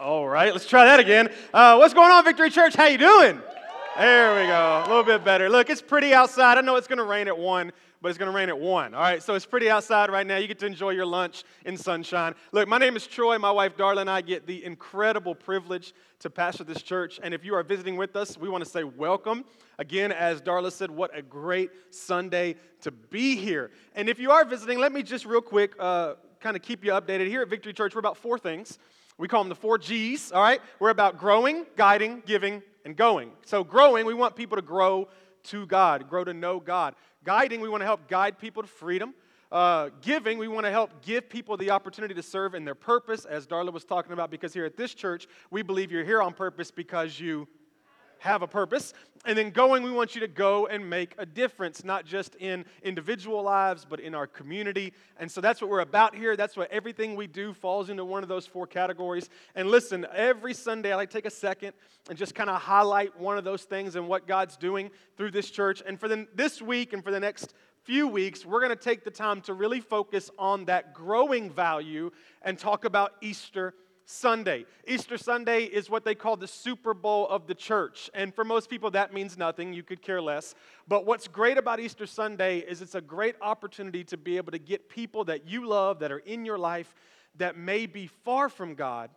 All right, let's try that again. Uh, what's going on, Victory Church? How you doing? There we go. A little bit better. Look, it's pretty outside. I know it's going to rain at 1, but it's going to rain at 1. All right, so it's pretty outside right now. You get to enjoy your lunch in sunshine. Look, my name is Troy. My wife, Darla, and I get the incredible privilege to pastor this church. And if you are visiting with us, we want to say welcome. Again, as Darla said, what a great Sunday to be here. And if you are visiting, let me just real quick uh, kind of keep you updated. Here at Victory Church, we're about four things. We call them the four G's, all right? We're about growing, guiding, giving, and going. So, growing, we want people to grow to God, grow to know God. Guiding, we want to help guide people to freedom. Uh, giving, we want to help give people the opportunity to serve in their purpose, as Darla was talking about, because here at this church, we believe you're here on purpose because you have a purpose. And then going, we want you to go and make a difference, not just in individual lives, but in our community. And so that's what we're about here. That's what everything we do falls into one of those four categories. And listen, every Sunday I like take a second and just kind of highlight one of those things and what God's doing through this church. And for the, this week and for the next few weeks, we're going to take the time to really focus on that growing value and talk about Easter Sunday. Easter Sunday is what they call the Super Bowl of the church. And for most people, that means nothing. You could care less. But what's great about Easter Sunday is it's a great opportunity to be able to get people that you love, that are in your life, that may be far from God,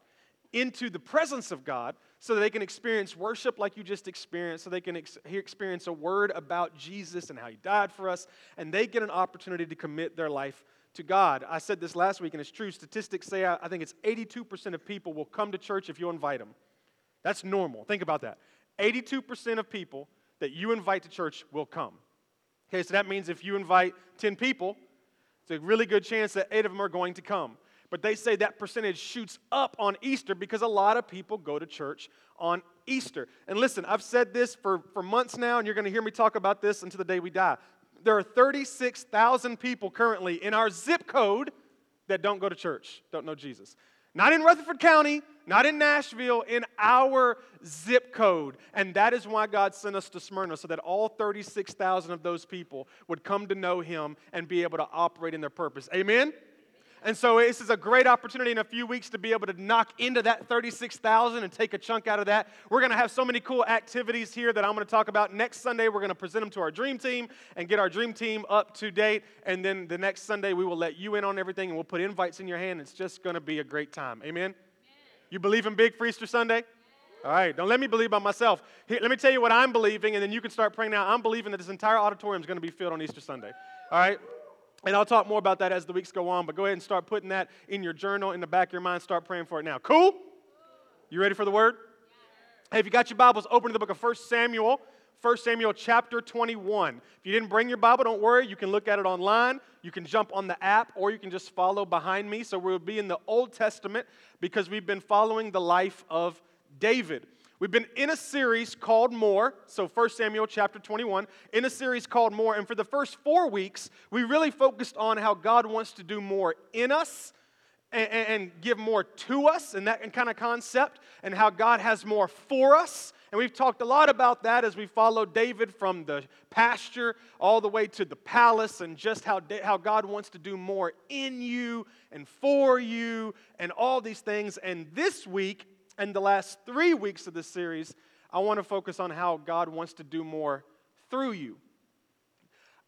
into the presence of God so that they can experience worship like you just experienced, so they can ex- experience a word about Jesus and how he died for us, and they get an opportunity to commit their life to God. I said this last week, and it's true. Statistics say I think it's 82% of people will come to church if you invite them. That's normal. Think about that. 82% of people that you invite to church will come. Okay, so that means if you invite 10 people, it's a really good chance that eight of them are going to come. But they say that percentage shoots up on Easter because a lot of people go to church on Easter. And listen, I've said this for, for months now, and you're going to hear me talk about this until the day we die there are 36,000 people currently in our zip code that don't go to church, don't know Jesus. Not in Rutherford County, not in Nashville, in our zip code. And that is why God sent us to Smyrna, so that all 36,000 of those people would come to know Him and be able to operate in their purpose. Amen? And so this is a great opportunity in a few weeks to be able to knock into that 36,000 and take a chunk out of that. We're going to have so many cool activities here that I'm going to talk about. Next Sunday, we're going to present them to our dream team and get our dream team up to date. And then the next Sunday, we will let you in on everything and we'll put invites in your hand. It's just going to be a great time. Amen? Amen. You believe in big for Easter Sunday? All right, don't let me believe by myself. Here, let me tell you what I'm believing, and then you can start praying now. I'm believing that this entire auditorium is going to be filled on Easter Sunday. All right? And I'll talk more about that as the weeks go on, but go ahead and start putting that in your journal, in the back of your mind. Start praying for it now. Cool? You ready for the word? Hey, if you got your Bibles, open to the book of 1 Samuel, 1 Samuel chapter 21. If you didn't bring your Bible, don't worry. You can look at it online. You can jump on the app, or you can just follow behind me. So we'll be in the Old Testament because we've been following the life of David. We've been in a series called More, so 1 Samuel chapter 21, in a series called More. And for the first four weeks, we really focused on how God wants to do more in us and, and give more to us, and that kind of concept, and how God has more for us. And we've talked a lot about that as we followed David from the pasture all the way to the palace, and just how, how God wants to do more in you and for you, and all these things. And this week, and the last three weeks of this series, I want to focus on how God wants to do more through you.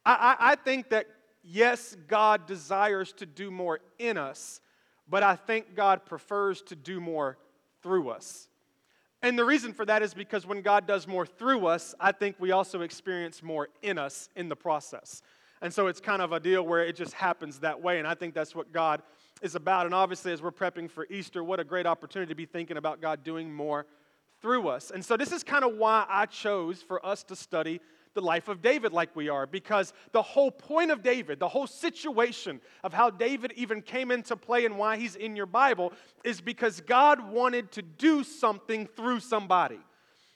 I, I, I think that, yes, God desires to do more in us, but I think God prefers to do more through us. And the reason for that is because when God does more through us, I think we also experience more in us in the process. And so it's kind of a deal where it just happens that way. And I think that's what God is about. And obviously, as we're prepping for Easter, what a great opportunity to be thinking about God doing more through us. And so, this is kind of why I chose for us to study the life of David like we are, because the whole point of David, the whole situation of how David even came into play and why he's in your Bible is because God wanted to do something through somebody.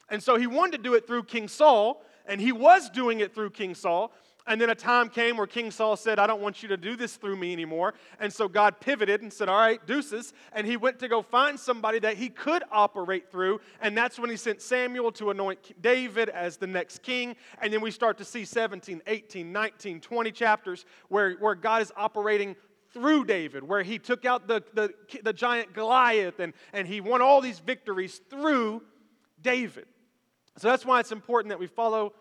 And so, he wanted to do it through King Saul, and he was doing it through King Saul. And then a time came where King Saul said, I don't want you to do this through me anymore. And so God pivoted and said, All right, deuces. And he went to go find somebody that he could operate through. And that's when he sent Samuel to anoint David as the next king. And then we start to see 17, 18, 19, 20 chapters where, where God is operating through David, where he took out the, the, the giant Goliath and, and he won all these victories through David. So that's why it's important that we follow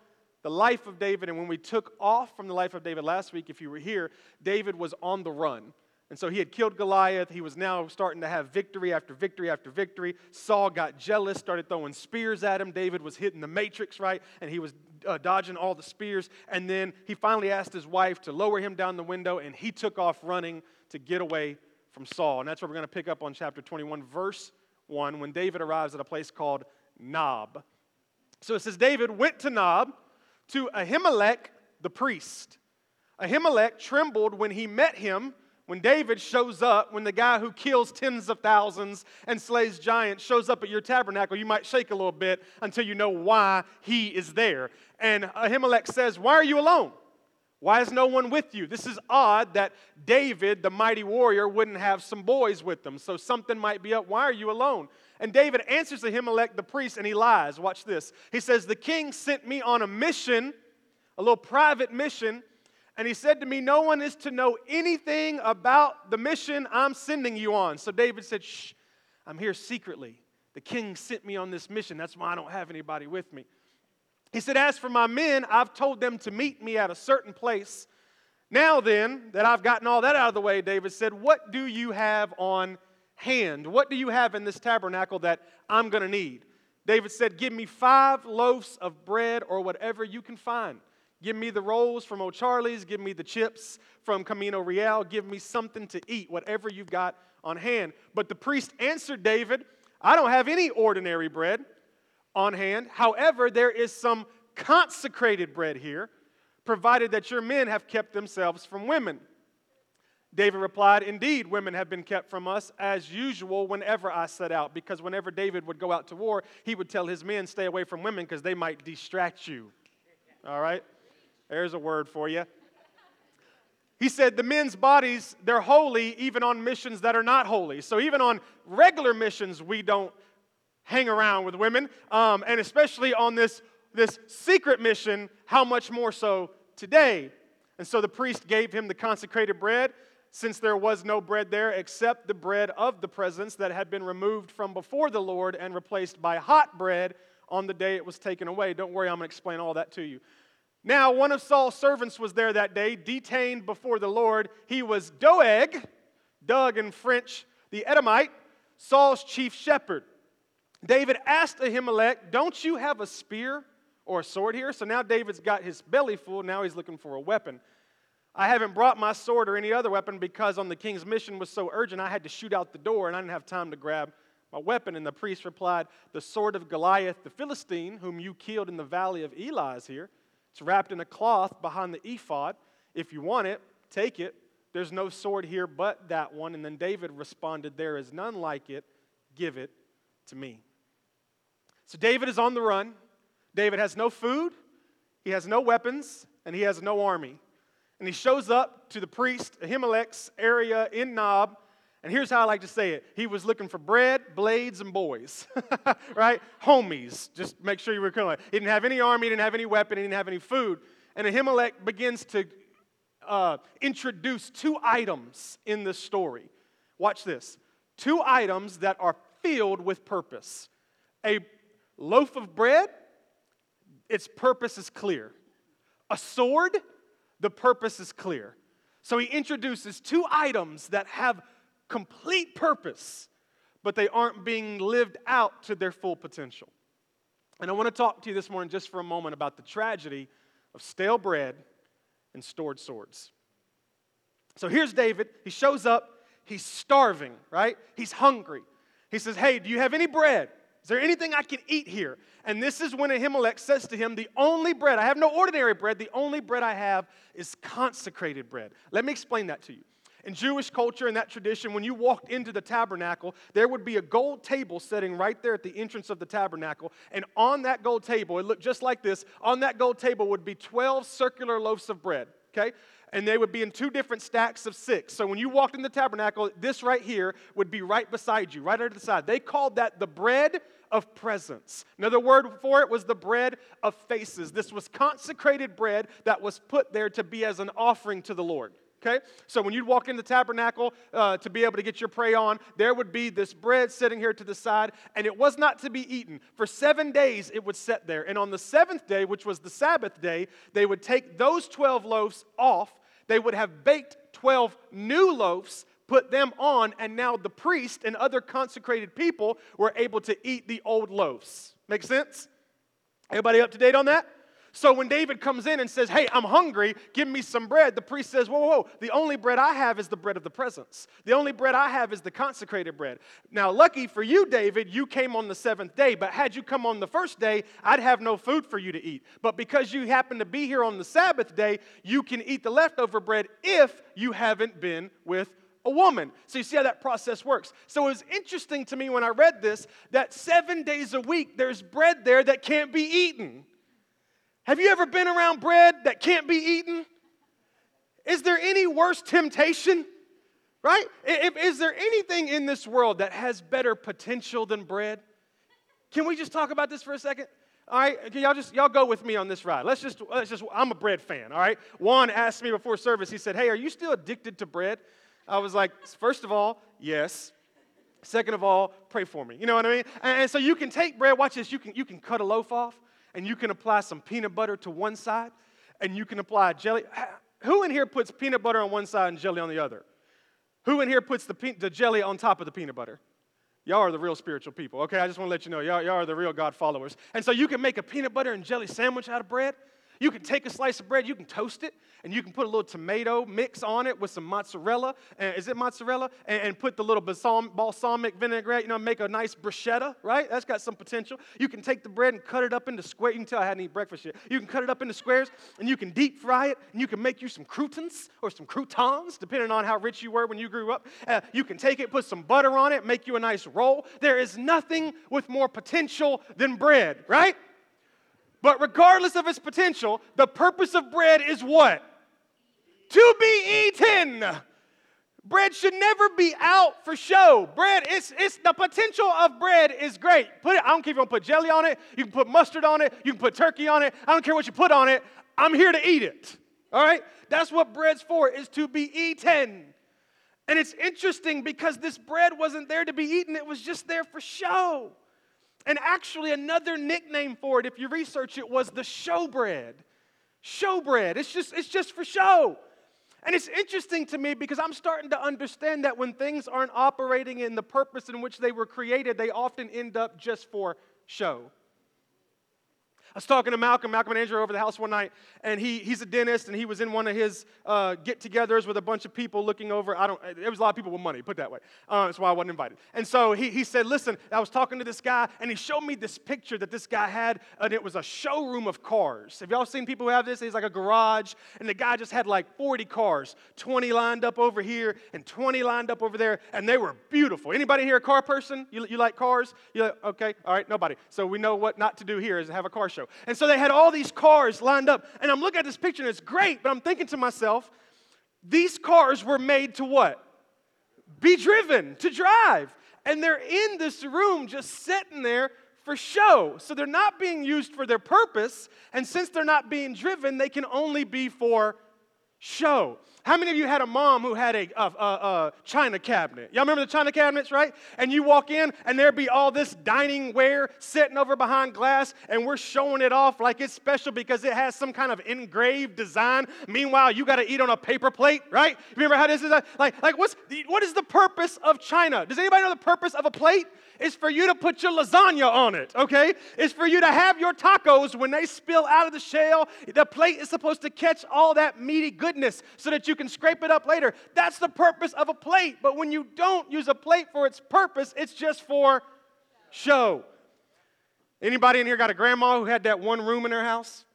the life of David. And when we took off from the life of David last week, if you were here, David was on the run. And so he had killed Goliath. He was now starting to have victory after victory after victory. Saul got jealous, started throwing spears at him. David was hitting the matrix, right? And he was uh, dodging all the spears. And then he finally asked his wife to lower him down the window, and he took off running to get away from Saul. And that's where we're going to pick up on chapter 21, verse 1, when David arrives at a place called Nob. So it says David went to Nob to Ahimelech the priest. Ahimelech trembled when he met him. When David shows up, when the guy who kills tens of thousands and slays giants shows up at your tabernacle, you might shake a little bit until you know why he is there. And Ahimelech says, Why are you alone? Why is no one with you? This is odd that David, the mighty warrior, wouldn't have some boys with him. So something might be up. Why are you alone? And David answers to Ahimelech the priest and he lies. Watch this. He says, The king sent me on a mission, a little private mission, and he said to me, No one is to know anything about the mission I'm sending you on. So David said, Shh, I'm here secretly. The king sent me on this mission. That's why I don't have anybody with me. He said, As for my men, I've told them to meet me at a certain place. Now then, that I've gotten all that out of the way, David said, What do you have on hand? What do you have in this tabernacle that I'm going to need? David said, Give me five loaves of bread or whatever you can find. Give me the rolls from O'Charlie's. Give me the chips from Camino Real. Give me something to eat, whatever you've got on hand. But the priest answered David, I don't have any ordinary bread on hand. However, there is some consecrated bread here, provided that your men have kept themselves from women. David replied, Indeed, women have been kept from us as usual whenever I set out. Because whenever David would go out to war, he would tell his men, Stay away from women because they might distract you. All right? There's a word for you. He said, The men's bodies, they're holy even on missions that are not holy. So even on regular missions, we don't hang around with women. Um, and especially on this, this secret mission, how much more so today? And so the priest gave him the consecrated bread since there was no bread there except the bread of the presence that had been removed from before the Lord and replaced by hot bread on the day it was taken away. Don't worry, I'm going to explain all that to you. Now, one of Saul's servants was there that day, detained before the Lord. He was Doeg, Doug in French, the Edomite, Saul's chief shepherd. David asked Ahimelech, Don't you have a spear or a sword here? So now David's got his belly full. Now he's looking for a weapon. I haven't brought my sword or any other weapon because on the king's mission was so urgent, I had to shoot out the door and I didn't have time to grab my weapon. And the priest replied, The sword of Goliath the Philistine, whom you killed in the valley of Elah, is here. It's wrapped in a cloth behind the ephod. If you want it, take it. There's no sword here but that one. And then David responded, There is none like it. Give it to me. So David is on the run. David has no food, he has no weapons, and he has no army. And he shows up to the priest, Ahimelech's area in Nob. And here's how I like to say it he was looking for bread, blades, and boys, right? Homies. Just make sure you were clear. He didn't have any army, he didn't have any weapon, he didn't have any food. And Ahimelech begins to uh, introduce two items in this story. Watch this two items that are filled with purpose a loaf of bread, its purpose is clear. A sword, the purpose is clear. So he introduces two items that have complete purpose, but they aren't being lived out to their full potential. And I want to talk to you this morning just for a moment about the tragedy of stale bread and stored swords. So here's David. He shows up. He's starving, right? He's hungry. He says, Hey, do you have any bread? Is there anything I can eat here? And this is when Ahimelech says to him, The only bread, I have no ordinary bread, the only bread I have is consecrated bread. Let me explain that to you. In Jewish culture and that tradition, when you walked into the tabernacle, there would be a gold table sitting right there at the entrance of the tabernacle. And on that gold table, it looked just like this. On that gold table would be 12 circular loaves of bread, okay? and they would be in two different stacks of six. So when you walked in the tabernacle, this right here would be right beside you, right under the side. They called that the bread of presence. Another word for it was the bread of faces. This was consecrated bread that was put there to be as an offering to the Lord. okay? So when you'd walk in the tabernacle uh, to be able to get your prey on, there would be this bread sitting here to the side, and it was not to be eaten. For seven days it would sit there. And on the seventh day, which was the Sabbath day, they would take those 12 loaves off. They would have baked 12 new loaves put them on, and now the priest and other consecrated people were able to eat the old loaves. Make sense? Everybody up to date on that? So when David comes in and says, Hey, I'm hungry, give me some bread, the priest says, Whoa, whoa, whoa, the only bread I have is the bread of the presence. The only bread I have is the consecrated bread. Now, lucky for you, David, you came on the seventh day, but had you come on the first day, I'd have no food for you to eat. But because you happen to be here on the Sabbath day, you can eat the leftover bread if you haven't been with a woman. So you see how that process works. So it was interesting to me when I read this that seven days a week there's bread there that can't be eaten. Have you ever been around bread that can't be eaten? Is there any worse temptation? Right? Is there anything in this world that has better potential than bread? Can we just talk about this for a second? All right, can y'all just y'all go with me on this ride. Let's just let's just I'm a bread fan, all right? Juan asked me before service, he said, Hey, are you still addicted to bread? I was like, first of all, yes. Second of all, pray for me. You know what I mean? And, and so you can take bread, watch this, you can you can cut a loaf off and you can apply some peanut butter to one side, and you can apply jelly. Who in here puts peanut butter on one side and jelly on the other? Who in here puts the, pe- the jelly on top of the peanut butter? Y'all are the real spiritual people, okay? I just want to let you know, y'all, y'all are the real God followers. And so you can make a peanut butter and jelly sandwich out of bread. You can take a slice of bread, you can toast it, and you can put a little tomato mix on it with some mozzarella. And, is it mozzarella? And, and put the little balsam, balsamic vinaigrette, you know, make a nice bruschetta, right? That's got some potential. You can take the bread and cut it up into squares. You can tell I hadn't eaten breakfast yet. You can cut it up into squares, and you can deep fry it, and you can make you some croutons or some croutons, depending on how rich you were when you grew up. Uh, you can take it, put some butter on it, make you a nice roll. There is nothing with more potential than bread, right? But regardless of its potential, the purpose of bread is what? To be eaten. Bread should never be out for show. Bread, it's, it's the potential of bread is great. Put it, I don't care if you want to put jelly on it, you can put mustard on it, you can put turkey on it. I don't care what you put on it. I'm here to eat it. All right? That's what bread's for, is to be eaten. And it's interesting because this bread wasn't there to be eaten, it was just there for show. And actually, another nickname for it, if you research it, was the showbread. Showbread. It's just, it's just for show. And it's interesting to me because I'm starting to understand that when things aren't operating in the purpose in which they were created, they often end up just for show. I was talking to Malcolm, Malcolm and Andrew over the house one night, and he, he's a dentist, and he was in one of his uh, get-togethers with a bunch of people looking over. I don't. There was a lot of people with money, put that way. Uh, that's why I wasn't invited. And so he, he said, "Listen, I was talking to this guy, and he showed me this picture that this guy had, and it was a showroom of cars. Have y'all seen people who have this? It's like a garage, and the guy just had like 40 cars, 20 lined up over here, and 20 lined up over there, and they were beautiful. Anybody here a car person? You, you like cars? You like, okay? All right, nobody. So we know what not to do here is have a car show. And so they had all these cars lined up. And I'm looking at this picture and it's great, but I'm thinking to myself, these cars were made to what? Be driven, to drive. And they're in this room just sitting there for show. So they're not being used for their purpose. And since they're not being driven, they can only be for show. How many of you had a mom who had a, a, a, a, china cabinet? Y'all remember the china cabinets, right? And you walk in, and there'd be all this dining ware sitting over behind glass, and we're showing it off like it's special because it has some kind of engraved design. Meanwhile, you got to eat on a paper plate, right? Remember how this is? Like, like what's what is the purpose of china? Does anybody know the purpose of a plate? It's for you to put your lasagna on it, okay? It's for you to have your tacos when they spill out of the shell. The plate is supposed to catch all that meaty goodness so that you can scrape it up later. That's the purpose of a plate. But when you don't use a plate for its purpose, it's just for show. Anybody in here got a grandma who had that one room in her house?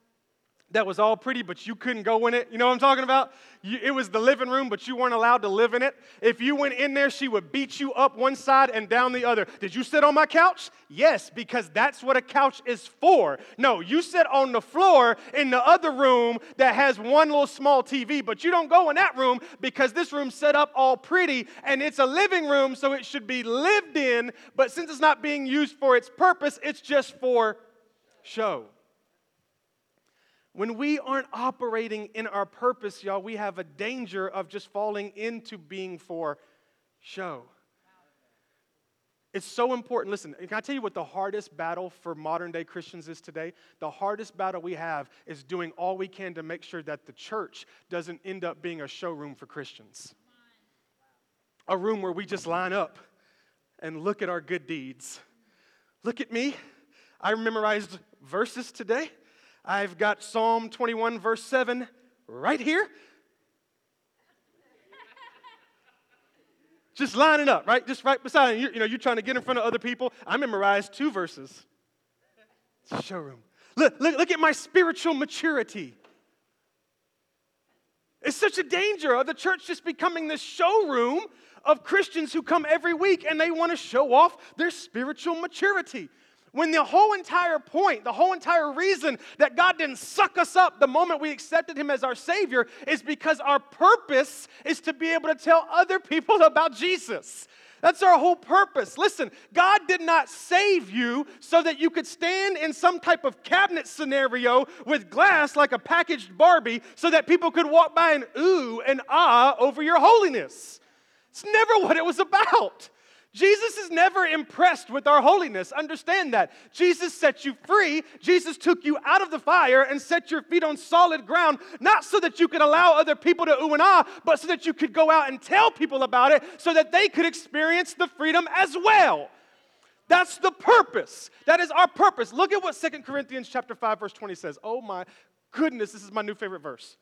That was all pretty, but you couldn't go in it. You know what I'm talking about? You, it was the living room, but you weren't allowed to live in it. If you went in there, she would beat you up one side and down the other. Did you sit on my couch? Yes, because that's what a couch is for. No, you sit on the floor in the other room that has one little small TV, but you don't go in that room because this room's set up all pretty and it's a living room, so it should be lived in, but since it's not being used for its purpose, it's just for show. When we aren't operating in our purpose, y'all, we have a danger of just falling into being for show. It's so important. Listen, can I tell you what the hardest battle for modern day Christians is today? The hardest battle we have is doing all we can to make sure that the church doesn't end up being a showroom for Christians. A room where we just line up and look at our good deeds. Look at me. I memorized verses today. I've got Psalm 21, verse 7 right here. just lining up, right? Just right beside you. You know, you're trying to get in front of other people. I memorized two verses. Showroom. Look, look, look at my spiritual maturity. It's such a danger of the church just becoming this showroom of Christians who come every week and they want to show off their spiritual maturity. When the whole entire point, the whole entire reason that God didn't suck us up the moment we accepted Him as our Savior is because our purpose is to be able to tell other people about Jesus. That's our whole purpose. Listen, God did not save you so that you could stand in some type of cabinet scenario with glass like a packaged Barbie so that people could walk by and ooh and ah over your holiness. It's never what it was about. Jesus is never impressed with our holiness. Understand that. Jesus set you free. Jesus took you out of the fire and set your feet on solid ground, not so that you could allow other people to ooh and ah, but so that you could go out and tell people about it so that they could experience the freedom as well. That's the purpose. That is our purpose. Look at what Second Corinthians chapter 5 verse 20 says. Oh my goodness, this is my new favorite verse.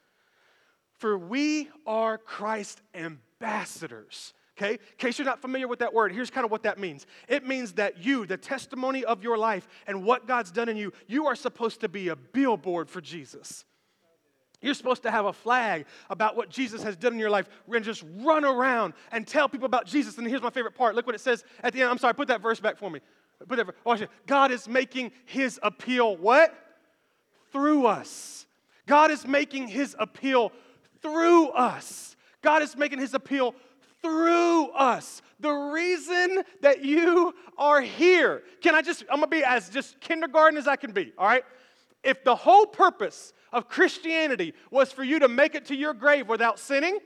For we are Christ ambassadors Okay? In case you're not familiar with that word, here's kind of what that means it means that you, the testimony of your life and what God's done in you, you are supposed to be a billboard for Jesus. You're supposed to have a flag about what Jesus has done in your life and just run around and tell people about Jesus. And here's my favorite part. Look what it says at the end. I'm sorry, put that verse back for me. Put that, watch it. God is making his appeal what? Through us. God is making his appeal through us. God is making his appeal through us. The reason that you are here. Can I just, I'm gonna be as just kindergarten as I can be, all right? If the whole purpose of Christianity was for you to make it to your grave without sinning,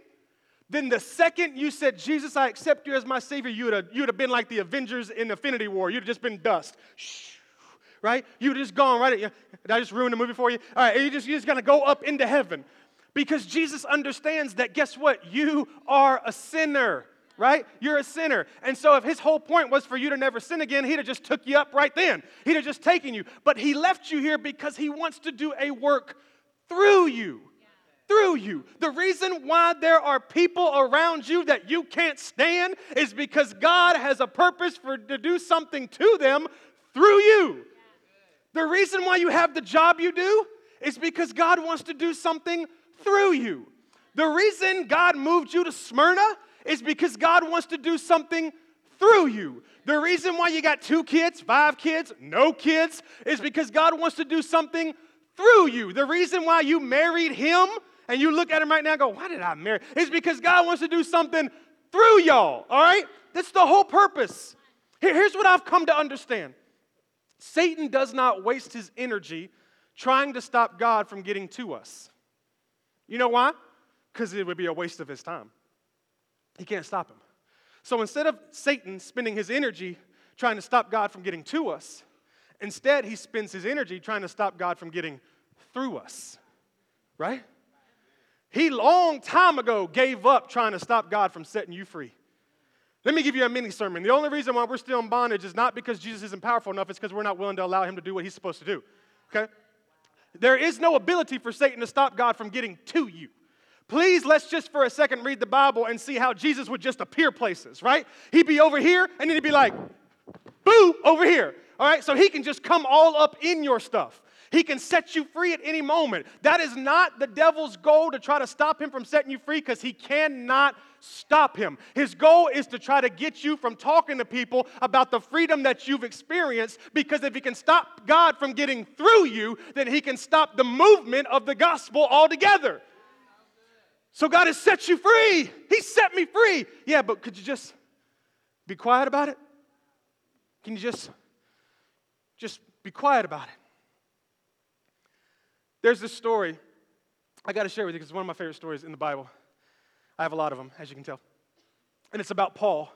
then the second you said, Jesus, I accept you as my Savior, you would have, you would have been like the Avengers in Infinity War. You'd have just been dust. Shh, right? You would have just gone right at, did I just ruin the movie for you? All right, you just, you're just gonna go up into heaven. Because Jesus understands that guess what? You are a sinner, right? You're a sinner. And so if his whole point was for you to never sin again, he'd have just took you up right then. He'd have just taken you. But he left you here because he wants to do a work through you. Through you. The reason why there are people around you that you can't stand is because God has a purpose for to do something to them through you. The reason why you have the job you do is because God wants to do something through you. The reason God moved you to Smyrna is because God wants to do something through you. The reason why you got two kids, five kids, no kids is because God wants to do something through you. The reason why you married him and you look at him right now and go, Why did I marry? Is because God wants to do something through y'all, all right? That's the whole purpose. here's what I've come to understand Satan does not waste his energy trying to stop God from getting to us. You know why? Because it would be a waste of his time. He can't stop him. So instead of Satan spending his energy trying to stop God from getting to us, instead he spends his energy trying to stop God from getting through us. Right? He long time ago gave up trying to stop God from setting you free. Let me give you a mini sermon. The only reason why we're still in bondage is not because Jesus isn't powerful enough, it's because we're not willing to allow him to do what he's supposed to do. Okay? There is no ability for Satan to stop God from getting to you. Please, let's just for a second read the Bible and see how Jesus would just appear places, right? He'd be over here and then he'd be like, boo, over here. All right, so he can just come all up in your stuff. He can set you free at any moment. That is not the devil's goal to try to stop him from setting you free because he cannot stop him. His goal is to try to get you from talking to people about the freedom that you've experienced because if he can stop God from getting through you, then he can stop the movement of the gospel altogether. So God has set you free. He set me free. Yeah, but could you just be quiet about it? Can you just just be quiet about it? There's this story I got to share with you because it's one of my favorite stories in the Bible. I have a lot of them, as you can tell. And it's about Paul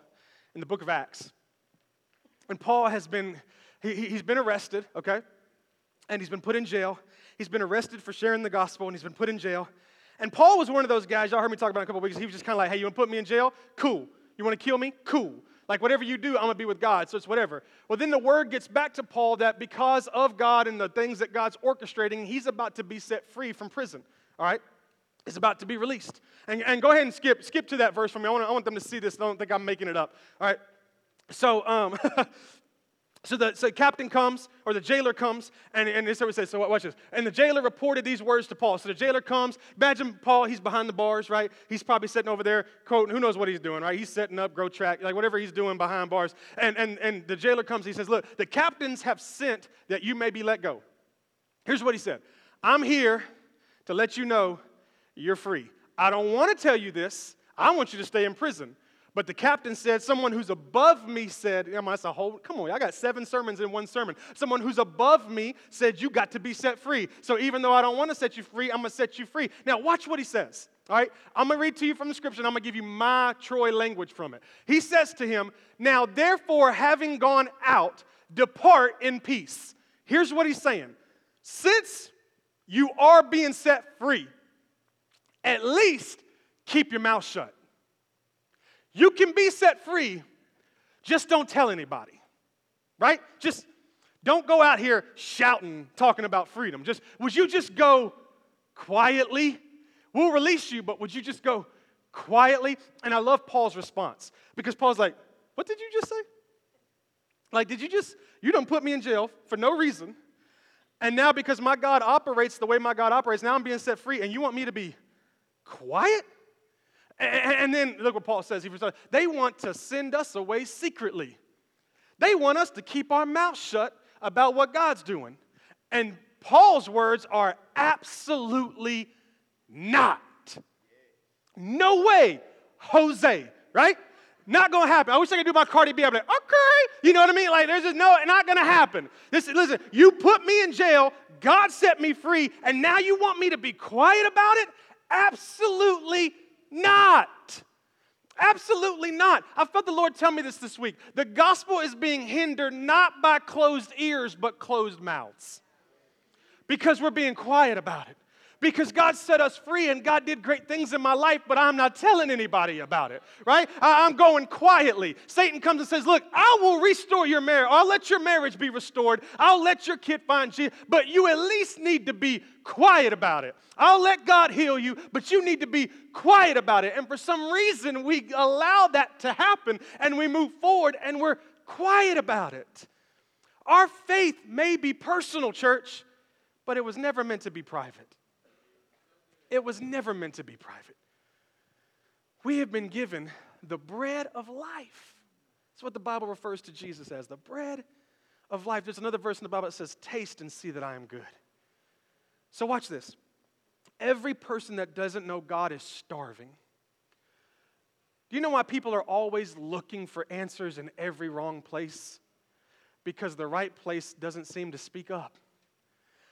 in the book of Acts. And Paul has been, he, he's been arrested, okay? And he's been put in jail. He's been arrested for sharing the gospel and he's been put in jail. And Paul was one of those guys, y'all heard me talk about a couple weeks. He was just kind of like, hey, you want to put me in jail? Cool. You want to kill me? Cool. Like, whatever you do, I'm going to be with God, so it's whatever. Well, then the word gets back to Paul that because of God and the things that God's orchestrating, he's about to be set free from prison, all right? He's about to be released. And, and go ahead and skip, skip to that verse for me. I want, I want them to see this. I don't think I'm making it up, all right? So, um, So the, so captain comes, or the jailer comes, and, and this is what it says. So watch this. And the jailer reported these words to Paul. So the jailer comes. Imagine Paul, he's behind the bars, right? He's probably sitting over there, quoting, who knows what he's doing, right? He's setting up, grow track, like whatever he's doing behind bars. And, and, and the jailer comes, he says, Look, the captains have sent that you may be let go. Here's what he said I'm here to let you know you're free. I don't want to tell you this. I want you to stay in prison. But the captain said, Someone who's above me said, I mean, that's a whole, come on, I got seven sermons in one sermon. Someone who's above me said, You got to be set free. So even though I don't want to set you free, I'm going to set you free. Now, watch what he says. All right, I'm going to read to you from the scripture and I'm going to give you my Troy language from it. He says to him, Now, therefore, having gone out, depart in peace. Here's what he's saying Since you are being set free, at least keep your mouth shut. You can be set free, just don't tell anybody, right? Just don't go out here shouting, talking about freedom. Just would you just go quietly? We'll release you, but would you just go quietly? And I love Paul's response because Paul's like, What did you just say? Like, did you just, you don't put me in jail for no reason. And now, because my God operates the way my God operates, now I'm being set free, and you want me to be quiet? And then look what Paul says. He They want to send us away secretly. They want us to keep our mouth shut about what God's doing. And Paul's words are absolutely not. No way, Jose, right? Not gonna happen. I wish I could do my Cardi B. I'm like, okay, you know what I mean? Like, there's just no, not gonna happen. Listen, listen, you put me in jail, God set me free, and now you want me to be quiet about it? Absolutely not. Absolutely not. I felt the Lord tell me this this week. The gospel is being hindered not by closed ears, but closed mouths. Because we're being quiet about it because God set us free and God did great things in my life, but I'm not telling anybody about it, right? I'm going quietly. Satan comes and says, Look, I will restore your marriage. I'll let your marriage be restored. I'll let your kid find Jesus, but you at least need to be quiet about it. I'll let God heal you, but you need to be quiet about it. And for some reason, we allow that to happen and we move forward and we're quiet about it. Our faith may be personal, church, but it was never meant to be private. It was never meant to be private. We have been given the bread of life. That's what the Bible refers to Jesus as the bread of life. There's another verse in the Bible that says, Taste and see that I am good. So, watch this. Every person that doesn't know God is starving. Do you know why people are always looking for answers in every wrong place? Because the right place doesn't seem to speak up.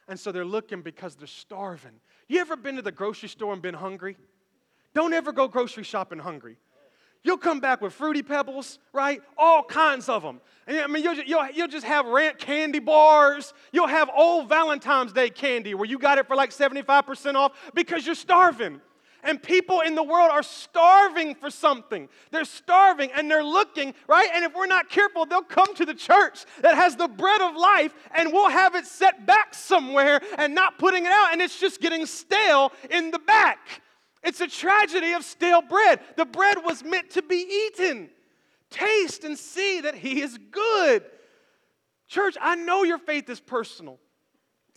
And so they're looking because they're starving. You ever been to the grocery store and been hungry? Don't ever go grocery shopping hungry. You'll come back with fruity pebbles, right? All kinds of them. And I mean, you'll, you'll, you'll just have rant candy bars. You'll have old Valentine's Day candy where you got it for like 75% off because you're starving. And people in the world are starving for something. They're starving and they're looking, right? And if we're not careful, they'll come to the church that has the bread of life and we'll have it set back somewhere and not putting it out. And it's just getting stale in the back. It's a tragedy of stale bread. The bread was meant to be eaten. Taste and see that He is good. Church, I know your faith is personal.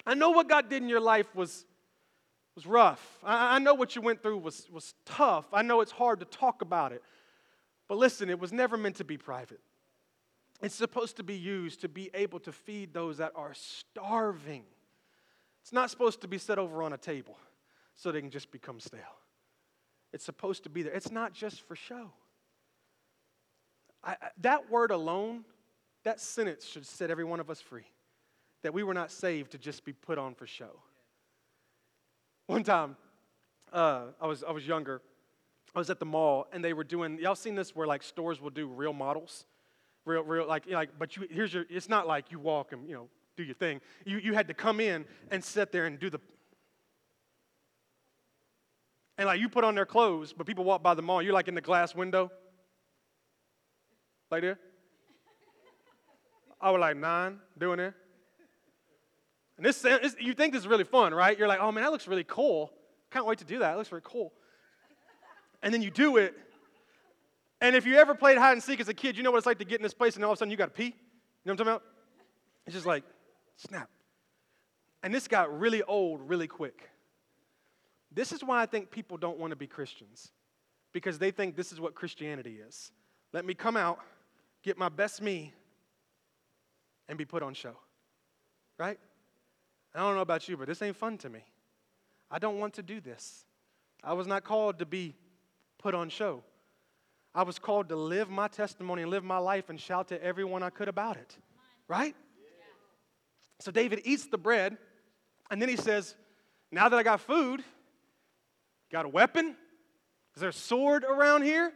I know what God did in your life was was rough. I, I know what you went through was, was tough. I know it's hard to talk about it. But listen, it was never meant to be private. It's supposed to be used to be able to feed those that are starving. It's not supposed to be set over on a table so they can just become stale. It's supposed to be there. It's not just for show. I, I, that word alone, that sentence should set every one of us free. That we were not saved to just be put on for show. One time, uh, I, was, I was younger. I was at the mall, and they were doing, y'all seen this where like stores will do real models? Real, real, like, like, but you, here's your, it's not like you walk and, you know, do your thing. You, you had to come in and sit there and do the, and like you put on their clothes, but people walk by the mall, you're like in the glass window. Like there. I was like nine doing it. And this, you think this is really fun, right? You're like, oh man, that looks really cool. Can't wait to do that. It looks really cool. And then you do it. And if you ever played hide and seek as a kid, you know what it's like to get in this place and all of a sudden you got to pee. You know what I'm talking about? It's just like, snap. And this got really old really quick. This is why I think people don't want to be Christians, because they think this is what Christianity is. Let me come out, get my best me, and be put on show. Right? I don't know about you, but this ain't fun to me. I don't want to do this. I was not called to be put on show. I was called to live my testimony and live my life and shout to everyone I could about it. Right? So David eats the bread, and then he says, Now that I got food, got a weapon? Is there a sword around here?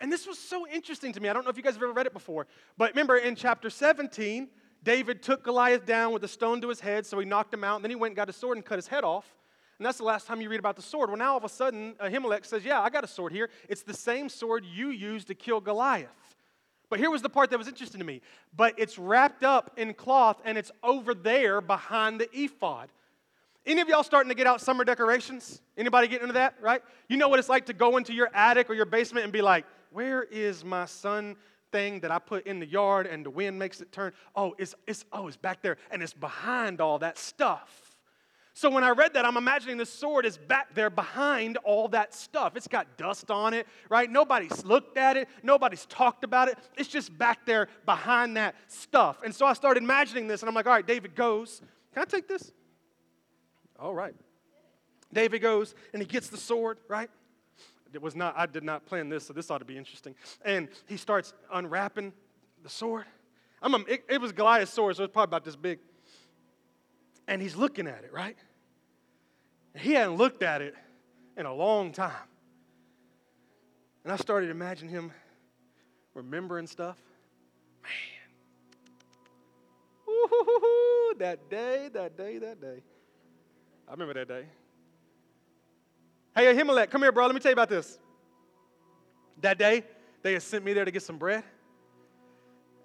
And this was so interesting to me. I don't know if you guys have ever read it before, but remember in chapter 17, David took Goliath down with a stone to his head, so he knocked him out, and then he went and got a sword and cut his head off. And that's the last time you read about the sword. Well, now all of a sudden, Ahimelech says, Yeah, I got a sword here. It's the same sword you used to kill Goliath. But here was the part that was interesting to me. But it's wrapped up in cloth and it's over there behind the ephod. Any of y'all starting to get out summer decorations? Anybody getting into that, right? You know what it's like to go into your attic or your basement and be like, where is my sun thing that I put in the yard and the wind makes it turn? Oh, it's, it's oh, it's back there and it's behind all that stuff. So when I read that, I'm imagining the sword is back there behind all that stuff. It's got dust on it, right? Nobody's looked at it, nobody's talked about it. It's just back there behind that stuff. And so I started imagining this, and I'm like, all right, David goes. Can I take this? All right. David goes and he gets the sword, right? It was not, I did not plan this, so this ought to be interesting. And he starts unwrapping the sword. I'm a, it, it was Goliath's sword, so it's probably about this big. And he's looking at it, right? He hadn't looked at it in a long time. And I started imagining him remembering stuff. Man. Ooh, that day, that day, that day. I remember that day. Hey, Ahimelech, come here, bro. Let me tell you about this. That day, they had sent me there to get some bread.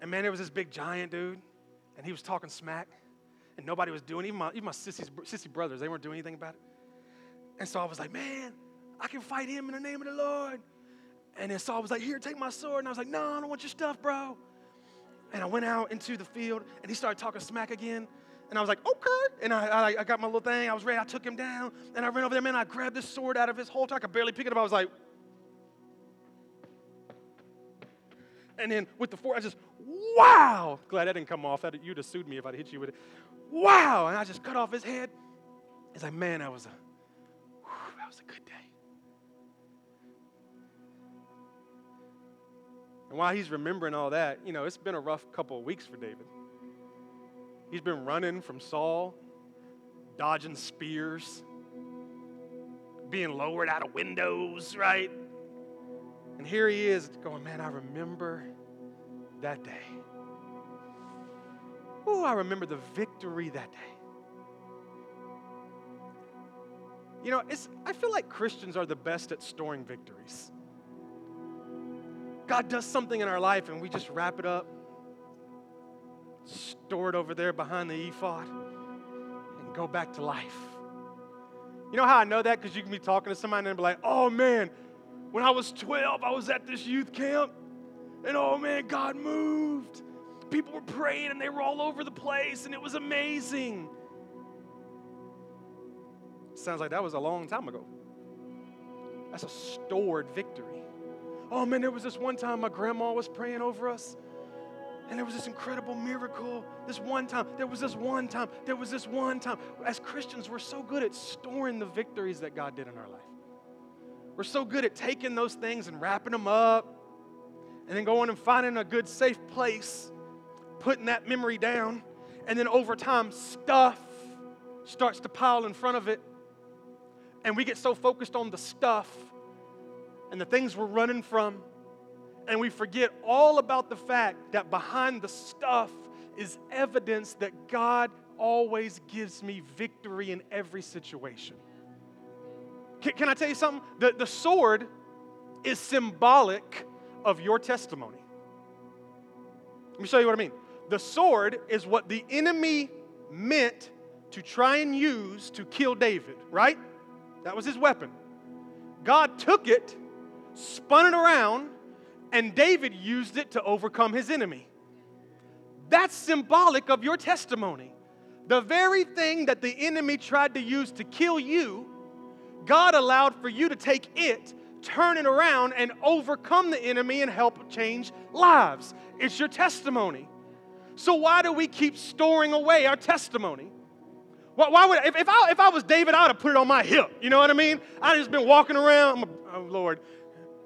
And man, there was this big giant dude, and he was talking smack, and nobody was doing, even my, even my sissy's, sissy brothers, they weren't doing anything about it. And so I was like, man, I can fight him in the name of the Lord. And then Saul was like, here, take my sword. And I was like, no, I don't want your stuff, bro. And I went out into the field and he started talking smack again. And I was like, okay. And I, I, I, got my little thing. I was ready. I took him down. And I ran over there, man. I grabbed this sword out of his holster. I could barely pick it up. I was like, and then with the fork, I just, wow. Glad that didn't come off. That, you'd have sued me if I'd hit you with it. Wow. And I just cut off his head. It's like, man, that was a that was a good day. And while he's remembering all that, you know, it's been a rough couple of weeks for David. He's been running from Saul, dodging spears, being lowered out of windows, right? And here he is going, Man, I remember that day. Oh, I remember the victory that day. You know, it's, I feel like Christians are the best at storing victories. God does something in our life and we just wrap it up, store it over there behind the ephod, and go back to life. You know how I know that? Because you can be talking to somebody and be like, oh man, when I was 12, I was at this youth camp, and oh man, God moved. People were praying and they were all over the place, and it was amazing. Sounds like that was a long time ago. That's a stored victory. Oh man, there was this one time my grandma was praying over us, and there was this incredible miracle. This one time, there was this one time, there was this one time. As Christians, we're so good at storing the victories that God did in our life. We're so good at taking those things and wrapping them up, and then going and finding a good, safe place, putting that memory down, and then over time, stuff starts to pile in front of it And we get so focused on the stuff and the things we're running from, and we forget all about the fact that behind the stuff is evidence that God always gives me victory in every situation. Can, can I tell you something? The, the sword is symbolic of your testimony. Let me show you what I mean. The sword is what the enemy meant to try and use to kill David, right? That was his weapon. God took it, spun it around, and David used it to overcome his enemy. That's symbolic of your testimony. The very thing that the enemy tried to use to kill you, God allowed for you to take it, turn it around, and overcome the enemy and help change lives. It's your testimony. So, why do we keep storing away our testimony? Why, why would if, if, I, if I was David, I would have put it on my hip. You know what I mean? I'd just been walking around. Oh, Lord,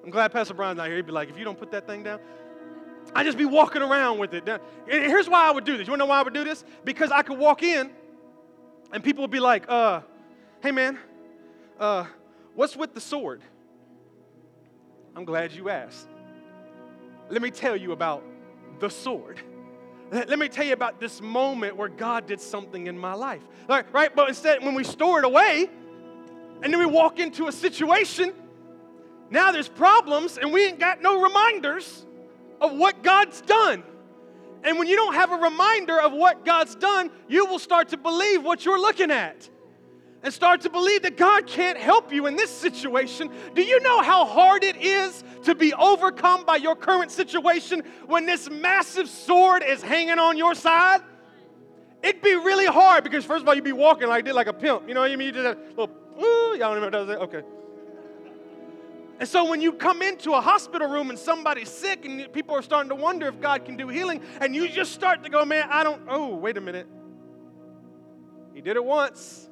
I'm glad Pastor Brian's not here. He'd be like, if you don't put that thing down, I'd just be walking around with it. And here's why I would do this. You wanna know why I would do this? Because I could walk in and people would be like, uh, hey man, uh, what's with the sword? I'm glad you asked. Let me tell you about the sword. Let me tell you about this moment where God did something in my life. Right, right? But instead, when we store it away and then we walk into a situation, now there's problems and we ain't got no reminders of what God's done. And when you don't have a reminder of what God's done, you will start to believe what you're looking at and start to believe that God can't help you in this situation. Do you know how hard it is to be overcome by your current situation when this massive sword is hanging on your side? It'd be really hard because, first of all, you'd be walking like this, like a pimp. You know what I mean? You do that little, ooh, y'all don't remember that? Okay. And so when you come into a hospital room and somebody's sick and people are starting to wonder if God can do healing, and you just start to go, man, I don't, oh, wait a minute. He did it once.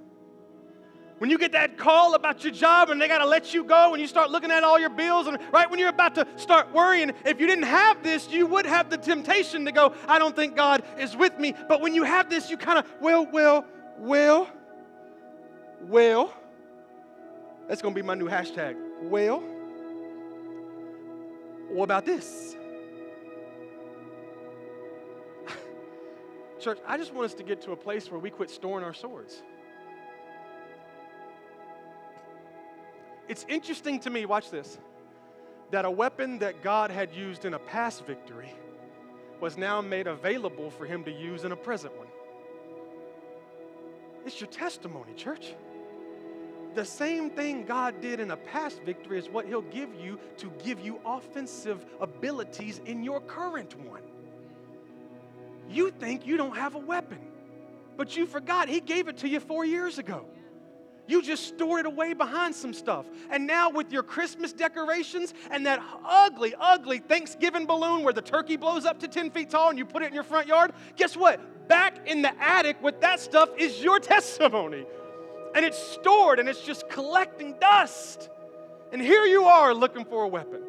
When you get that call about your job and they got to let you go and you start looking at all your bills, and right when you're about to start worrying, if you didn't have this, you would have the temptation to go, I don't think God is with me. But when you have this, you kind of, well, well, well, well, that's going to be my new hashtag. Well, what about this? Church, I just want us to get to a place where we quit storing our swords. It's interesting to me, watch this, that a weapon that God had used in a past victory was now made available for him to use in a present one. It's your testimony, church. The same thing God did in a past victory is what He'll give you to give you offensive abilities in your current one. You think you don't have a weapon, but you forgot He gave it to you four years ago. You just stored it away behind some stuff. And now, with your Christmas decorations and that ugly, ugly Thanksgiving balloon where the turkey blows up to 10 feet tall and you put it in your front yard, guess what? Back in the attic with that stuff is your testimony. And it's stored and it's just collecting dust. And here you are looking for a weapon.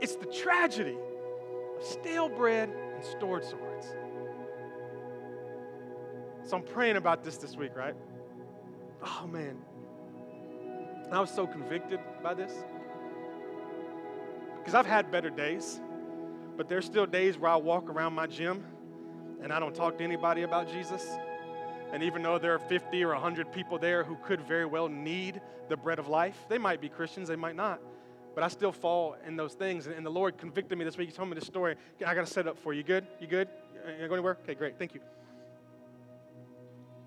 It's the tragedy of stale bread and stored swords. So I'm praying about this this week, right? oh man. I was so convicted by this. Because I've had better days, but there's still days where I walk around my gym and I don't talk to anybody about Jesus. And even though there are 50 or 100 people there who could very well need the bread of life, they might be Christians, they might not. But I still fall in those things. And the Lord convicted me this week. He told me this story. I got to set up for you. Good? You good? Uh, you go anywhere? Okay, great. Thank you.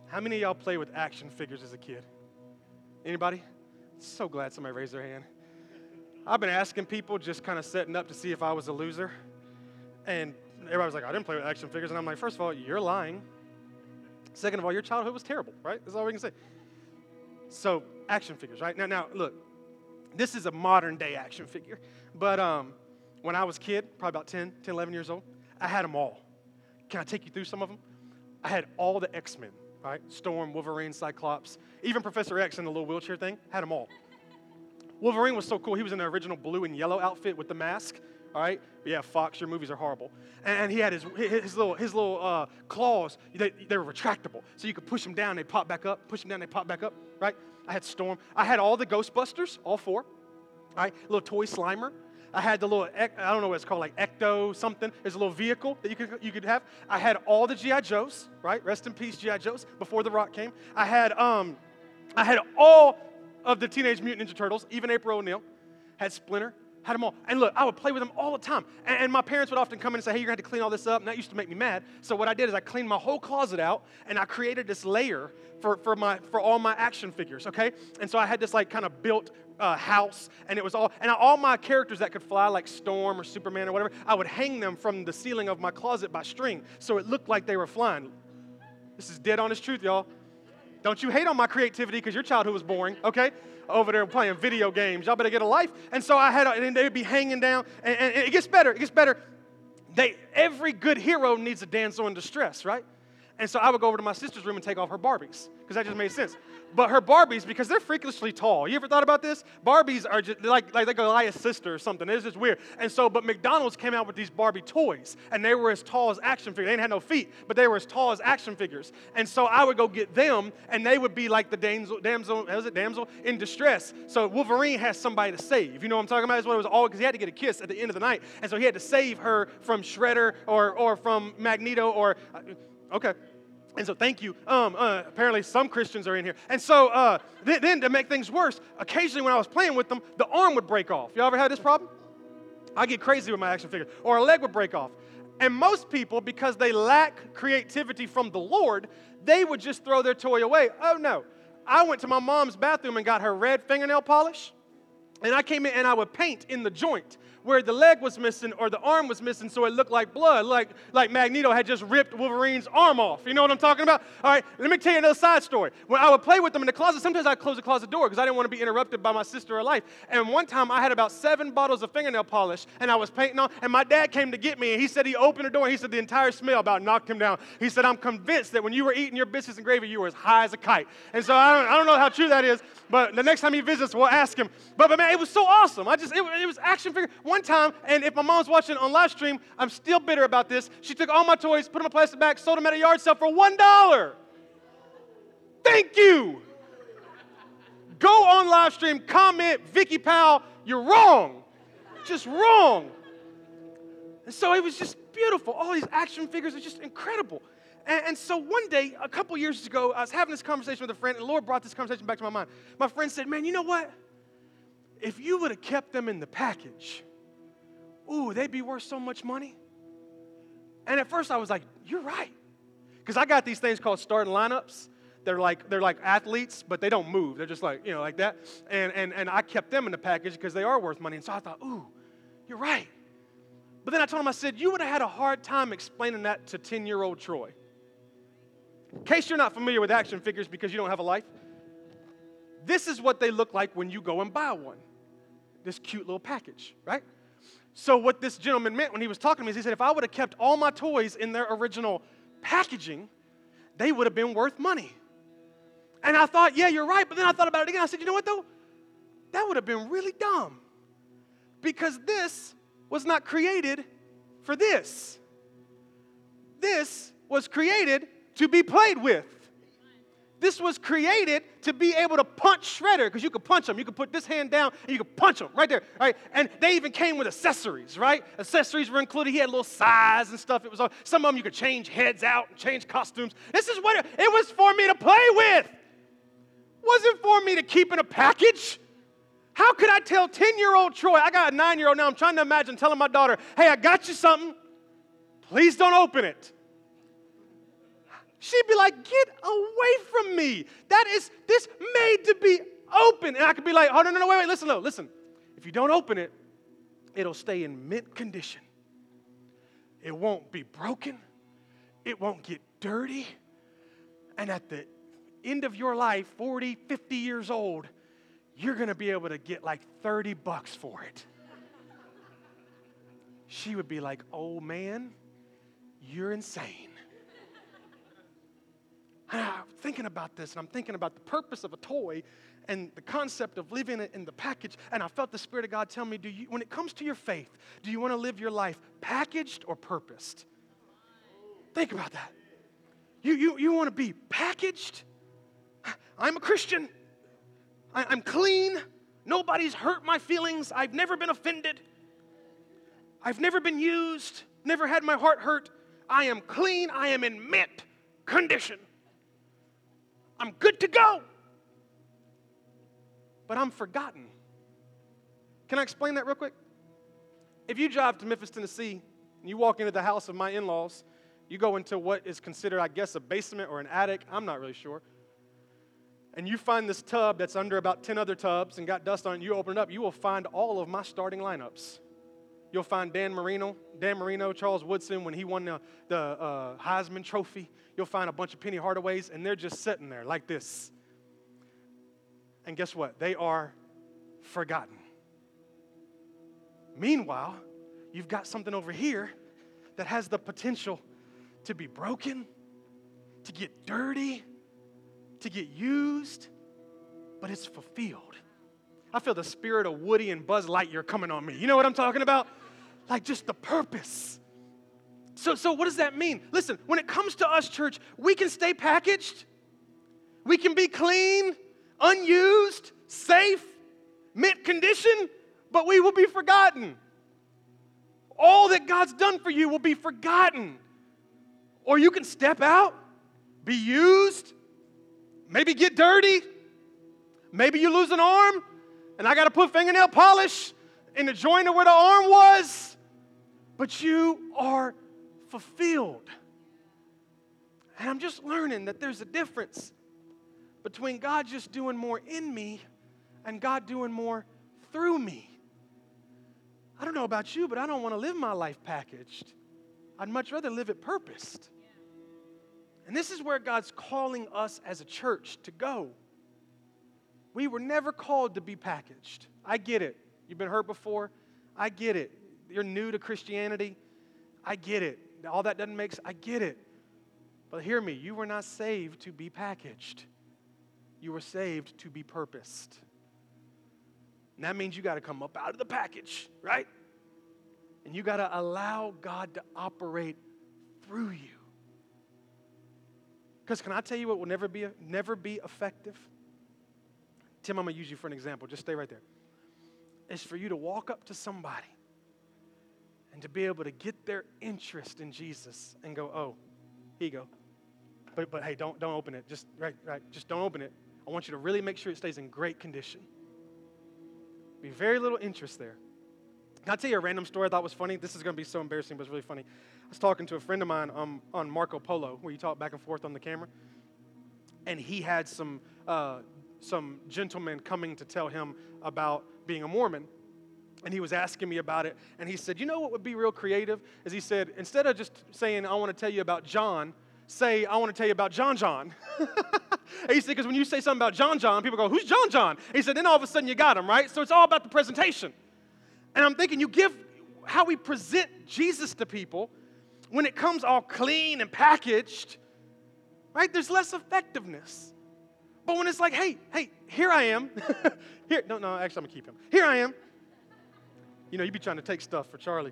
How many of y'all play with action figures as a kid? Anybody? So glad somebody raised their hand. I've been asking people, just kind of setting up to see if I was a loser. And everybody was like, I didn't play with action figures. And I'm like, first of all, you're lying. Second of all, your childhood was terrible, right? That's all we can say. So, action figures, right? Now, now, look, this is a modern day action figure. But um, when I was a kid, probably about 10, 10, 11 years old, I had them all. Can I take you through some of them? I had all the X Men right? Storm, Wolverine, Cyclops, even Professor X in the little wheelchair thing, had them all. Wolverine was so cool. He was in the original blue and yellow outfit with the mask, All right, yeah, Fox, your movies are horrible. And he had his his little his little uh, claws. They, they were retractable, so you could push them down, they pop back up. Push them down, they pop back up. Right? I had Storm. I had all the Ghostbusters, all four. All right, little toy Slimer. I had the little, I don't know what it's called, like Ecto something. There's a little vehicle that you could, you could have. I had all the G.I. Joes, right? Rest in peace, G.I. Joes, before The Rock came. I had, um, I had all of the Teenage Mutant Ninja Turtles, even April O'Neil. Had Splinter, had them all. And look, I would play with them all the time. And, and my parents would often come in and say, hey, you're going to have to clean all this up. And that used to make me mad. So what I did is I cleaned my whole closet out and I created this layer for, for, my, for all my action figures, okay? And so I had this like kind of built uh, house, and it was all, and all my characters that could fly, like Storm or Superman or whatever, I would hang them from the ceiling of my closet by string, so it looked like they were flying. This is dead honest truth, y'all. Don't you hate on my creativity because your childhood was boring, okay? Over there playing video games. Y'all better get a life. And so I had, and they'd be hanging down, and, and it gets better. It gets better. They, every good hero needs a damsel in distress, right? And so I would go over to my sister's room and take off her Barbies because that just made sense. But her Barbies, because they're freakishly tall. You ever thought about this? Barbies are just like, like, like Goliath's sister or something. It's just weird. And so, but McDonald's came out with these Barbie toys, and they were as tall as action figures. They didn't have no feet, but they were as tall as action figures. And so I would go get them, and they would be like the damsel, damsel, was it damsel in distress. So Wolverine has somebody to save. You know what I'm talking about? That's what it was all because he had to get a kiss at the end of the night, and so he had to save her from Shredder or or from Magneto or uh, okay. And so, thank you. Um, uh, apparently, some Christians are in here. And so, uh, then, then, to make things worse, occasionally when I was playing with them, the arm would break off. Y'all ever had this problem? I get crazy with my action figure, or a leg would break off. And most people, because they lack creativity from the Lord, they would just throw their toy away. Oh no. I went to my mom's bathroom and got her red fingernail polish, and I came in and I would paint in the joint where the leg was missing or the arm was missing so it looked like blood, like, like Magneto had just ripped Wolverine's arm off. You know what I'm talking about? All right, let me tell you another side story. When I would play with them in the closet, sometimes I'd close the closet door because I didn't want to be interrupted by my sister or life. And one time I had about seven bottles of fingernail polish and I was painting on, and my dad came to get me and he said he opened the door and he said the entire smell about knocked him down. He said, I'm convinced that when you were eating your biscuits and gravy, you were as high as a kite. And so I don't, I don't know how true that is, but the next time he visits, we'll ask him. But, but man, it was so awesome. I just, it, it was action figure. One time, and if my mom's watching on live stream, I'm still bitter about this. She took all my toys, put them in plastic bag, sold them at a yard sale for $1. Thank you. Go on live stream, comment, Vicky Powell, you're wrong. Just wrong. And so it was just beautiful. All these action figures are just incredible. And, and, so one day, a couple years ago, I was having this conversation with a friend, and the Lord brought this conversation back to my mind. My friend said, Man, you know what? If you would have kept them in the package, ooh, they'd be worth so much money. And at first I was like, you're right. Because I got these things called starting lineups. They're like, they're like athletes, but they don't move. They're just like, you know, like that. And, and, and I kept them in the package because they are worth money. And so I thought, ooh, you're right. But then I told him, I said, you would have had a hard time explaining that to 10 year old Troy. In case you're not familiar with action figures because you don't have a life, this is what they look like when you go and buy one. This cute little package, right? So, what this gentleman meant when he was talking to me is he said, if I would have kept all my toys in their original packaging, they would have been worth money. And I thought, yeah, you're right. But then I thought about it again. I said, you know what, though? That would have been really dumb because this was not created for this. This was created to be played with. This was created to be able to punch Shredder because you could punch him. You could put this hand down and you could punch him right there, right? And they even came with accessories, right? Accessories were included. He had little sais and stuff. It was all, some of them you could change heads out and change costumes. This is what it, it was for me to play with. Wasn't for me to keep in a package. How could I tell 10 year old Troy? I got a nine year old now. I'm trying to imagine telling my daughter, hey, I got you something. Please don't open it. She'd be like, Get away from me. That is this made to be open. And I could be like, Oh, no, no, no, wait, wait, listen, no, listen. If you don't open it, it'll stay in mint condition. It won't be broken, it won't get dirty. And at the end of your life, 40, 50 years old, you're going to be able to get like 30 bucks for it. She would be like, Oh man, you're insane. And I'm thinking about this, and I'm thinking about the purpose of a toy and the concept of living it in the package. And I felt the Spirit of God tell me, do you, when it comes to your faith, do you want to live your life packaged or purposed? Think about that. You, you, you want to be packaged? I'm a Christian. I, I'm clean. Nobody's hurt my feelings. I've never been offended. I've never been used, never had my heart hurt. I am clean. I am in mint condition. I'm good to go. But I'm forgotten. Can I explain that real quick? If you drive to Memphis, Tennessee, and you walk into the house of my in laws, you go into what is considered, I guess, a basement or an attic, I'm not really sure, and you find this tub that's under about 10 other tubs and got dust on it, and you open it up, you will find all of my starting lineups. You'll find Dan Marino, Dan Marino, Charles Woodson when he won the, the uh, Heisman Trophy. You'll find a bunch of Penny Hardaways, and they're just sitting there like this. And guess what? They are forgotten. Meanwhile, you've got something over here that has the potential to be broken, to get dirty, to get used, but it's fulfilled. I feel the spirit of Woody and Buzz Lightyear coming on me. You know what I'm talking about? Like just the purpose. So, so what does that mean? Listen, when it comes to us, church, we can stay packaged, we can be clean, unused, safe, mint condition, but we will be forgotten. All that God's done for you will be forgotten. Or you can step out, be used, maybe get dirty, maybe you lose an arm, and I got to put fingernail polish in the joint of where the arm was, but you are fulfilled. And I'm just learning that there's a difference between God just doing more in me and God doing more through me. I don't know about you, but I don't want to live my life packaged. I'd much rather live it purposed. And this is where God's calling us as a church to go. We were never called to be packaged. I get it. You've been hurt before. I get it. You're new to Christianity. I get it. All that doesn't make sense. I get it. But hear me, you were not saved to be packaged. You were saved to be purposed. And that means you got to come up out of the package, right? And you got to allow God to operate through you. Because can I tell you what will never be, never be effective? Tim, I'm going to use you for an example. Just stay right there. It's for you to walk up to somebody and to be able to get their interest in Jesus and go, oh, here you go. But, but hey, don't, don't open it. Just, right, right, just don't open it. I want you to really make sure it stays in great condition. Be very little interest there. Can I tell you a random story I thought was funny? This is going to be so embarrassing, but it's really funny. I was talking to a friend of mine um, on Marco Polo, where you talk back and forth on the camera, and he had some uh, some gentlemen coming to tell him about being a Mormon. And he was asking me about it. And he said, You know what would be real creative? Is he said, instead of just saying, I want to tell you about John, say, I want to tell you about John John. he said, Because when you say something about John John, people go, Who's John John? And he said, Then all of a sudden you got him, right? So it's all about the presentation. And I'm thinking, you give how we present Jesus to people when it comes all clean and packaged, right? There's less effectiveness. But when it's like, hey, hey, here I am. here, no, no, actually, I'm gonna keep him. Here I am. You know, you'd be trying to take stuff for Charlie.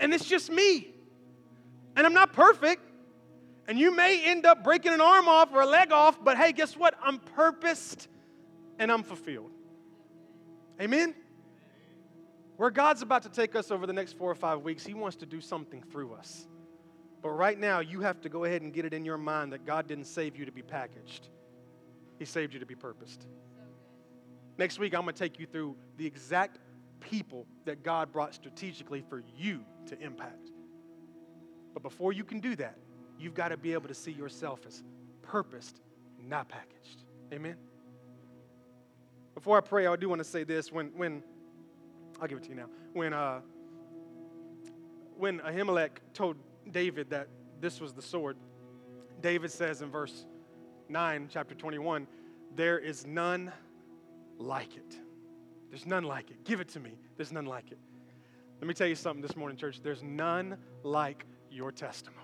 And it's just me. And I'm not perfect. And you may end up breaking an arm off or a leg off, but hey, guess what? I'm purposed and I'm fulfilled. Amen? Where God's about to take us over the next four or five weeks, He wants to do something through us. But right now, you have to go ahead and get it in your mind that God didn't save you to be packaged, He saved you to be purposed. Next week, I'm going to take you through the exact people that God brought strategically for you to impact. But before you can do that, you've got to be able to see yourself as purposed, not packaged. Amen? Before I pray, I do want to say this. When, when I'll give it to you now. When, uh, when Ahimelech told David that this was the sword, David says in verse 9, chapter 21, there is none like it. There's none like it. Give it to me. There's none like it. Let me tell you something this morning, church. There's none like your testimony.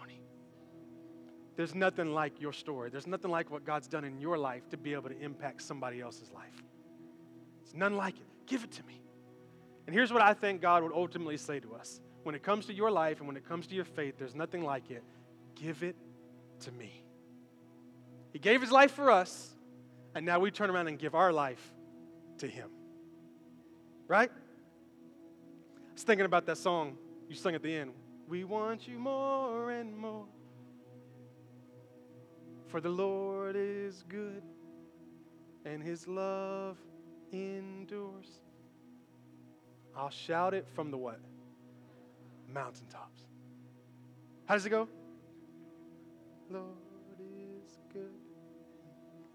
there's nothing like your story. There's nothing like what God's done in your life to be able to impact somebody else's life. It's none like it. Give it to me. And here's what I think God would ultimately say to us when it comes to your life and when it comes to your faith, there's nothing like it. Give it to me. He gave his life for us, and now we turn around and give our life to him. Right? I was thinking about that song you sung at the end. We want you more and more. For the Lord is good, and his love endures. I'll shout it from the what? Mountaintops. How does it go? Lord is good.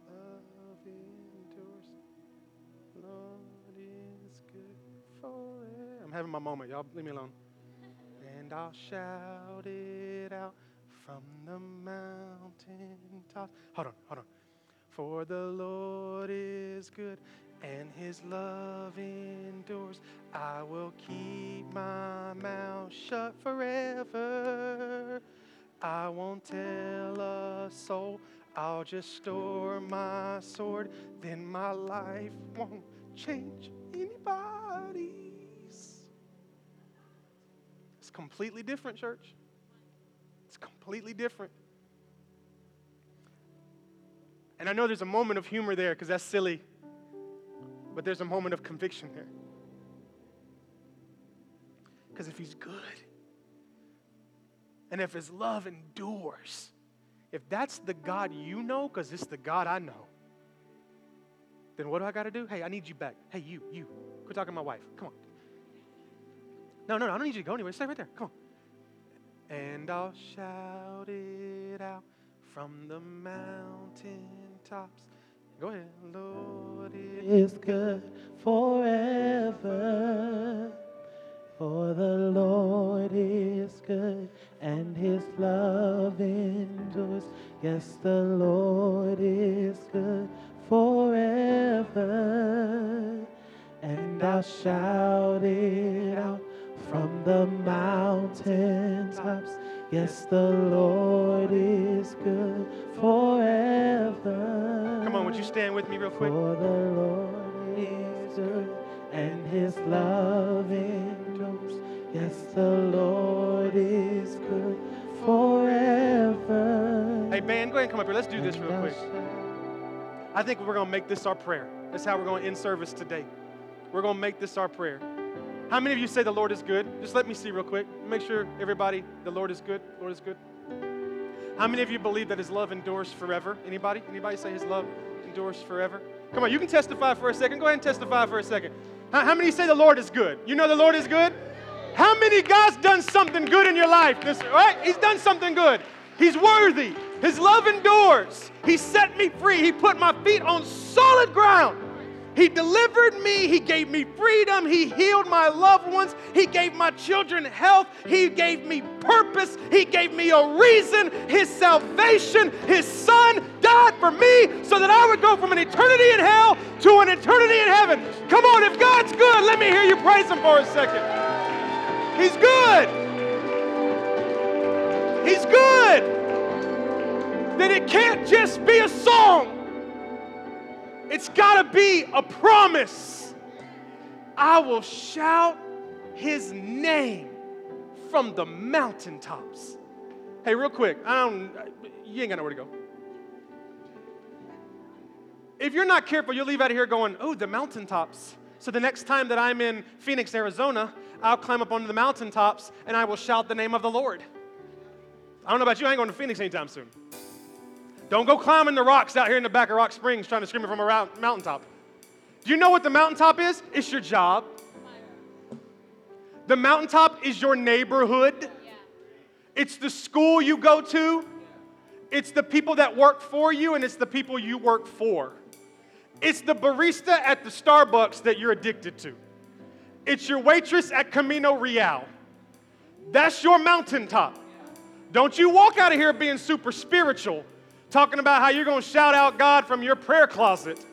Love endures. Lord is good forever. I'm having my moment. Y'all leave me alone. And I'll shout it out from the mountaintops. Hold on, hold on. For the Lord is good and his love endures. I will keep my mouth shut forever. I won't tell a soul, I'll just store my sword. Then my life won't change anybody's. It's completely different, church. It's completely different. And I know there's a moment of humor there because that's silly but there's a moment of conviction there. Because if he's good, and if his love endures, if that's the God you know, because it's the God I know, then what do I got to do? Hey, I need you back. Hey, you, you. Quit talking to my wife. Come on. No, no, no, I don't need you to go anywhere. Stay right there. Come on. And I'll shout it out from the mountaintops. Go ahead. Lord is good forever. For the Lord is good and his love endures. Yes, the Lord is good forever. And I'll shout it out from the mountaintops. Yes, the Lord is good forever. Come on, would you stand with me real quick? For the Lord is good and his love endures. Yes, the Lord is good forever. Hey, band, go ahead and come up here. Let's do this real quick. I think we're going to make this our prayer. That's how we're going to end service today. We're going to make this our prayer. How many of you say the Lord is good? Just let me see real quick. Make sure everybody, the Lord is good. Lord is good. How many of you believe that his love endures forever? Anybody? Anybody say his love endures forever? Come on, you can testify for a second. Go ahead and testify for a second. How, how many say the Lord is good? You know the Lord is good? How many God's done something good in your life? This, right? He's done something good. He's worthy. His love endures. He set me free. He put my feet on solid ground. He delivered me. He gave me freedom. He healed my loved ones. He gave my children health. He gave me purpose. He gave me a reason. His salvation, His Son died for me so that I would go from an eternity in hell to an eternity in heaven. Come on, if God's good, let me hear you praise Him for a second. He's good. He's good. Then it can't just be a song. It's got to be a promise. I will shout his name from the mountaintops. Hey, real quick, I don't, you ain't got nowhere to go. If you're not careful, you'll leave out of here going, oh, the mountaintops. So the next time that I'm in Phoenix, Arizona, I'll climb up onto the mountaintops and I will shout the name of the Lord. I don't know about you, I ain't going to Phoenix anytime soon. Don't go climbing the rocks out here in the back of Rock Springs trying to scream it from a mountaintop. Do you know what the mountaintop is? It's your job. The mountaintop is your neighborhood. It's the school you go to. It's the people that work for you, and it's the people you work for. It's the barista at the Starbucks that you're addicted to. It's your waitress at Camino Real. That's your mountaintop. Don't you walk out of here being super spiritual talking about how you're going to shout out God from your prayer closet.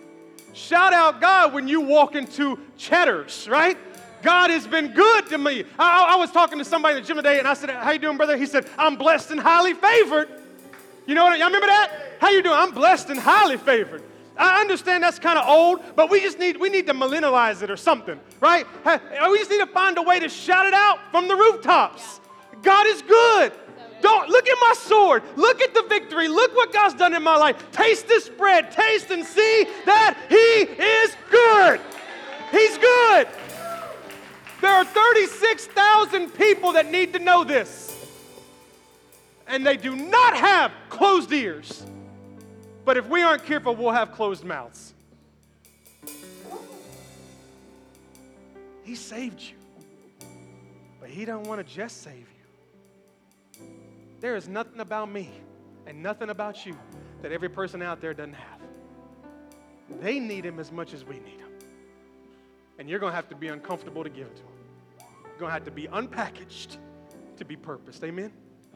Shout out God when you walk into Cheddar's, right? God has been good to me. I, I, was talking to somebody in the gym today, and I said, "How you doing, brother?" He said, "I'm blessed and highly favored." You know what? Y'all remember that? How you doing? I'm blessed and highly favored. I understand that's kind of old, but we just need we need to millennialize it or something, right? We just need to find a way to shout it out from the rooftops. God is good. Don't look at my sword. Look at the victory. Look what God's done in my life. Taste this bread. Taste and see that He is good. He's good. There are 36,000 people that need to know this. And they do not have closed ears. But if we aren't careful, we'll have closed mouths. He saved you. But he don't want to just save you. There is nothing about me and nothing about you that every person out there doesn't have. They need him as much as we need him. And you're going to have to be uncomfortable to give it to them. You're going to have to be unpackaged to be purposed. Amen?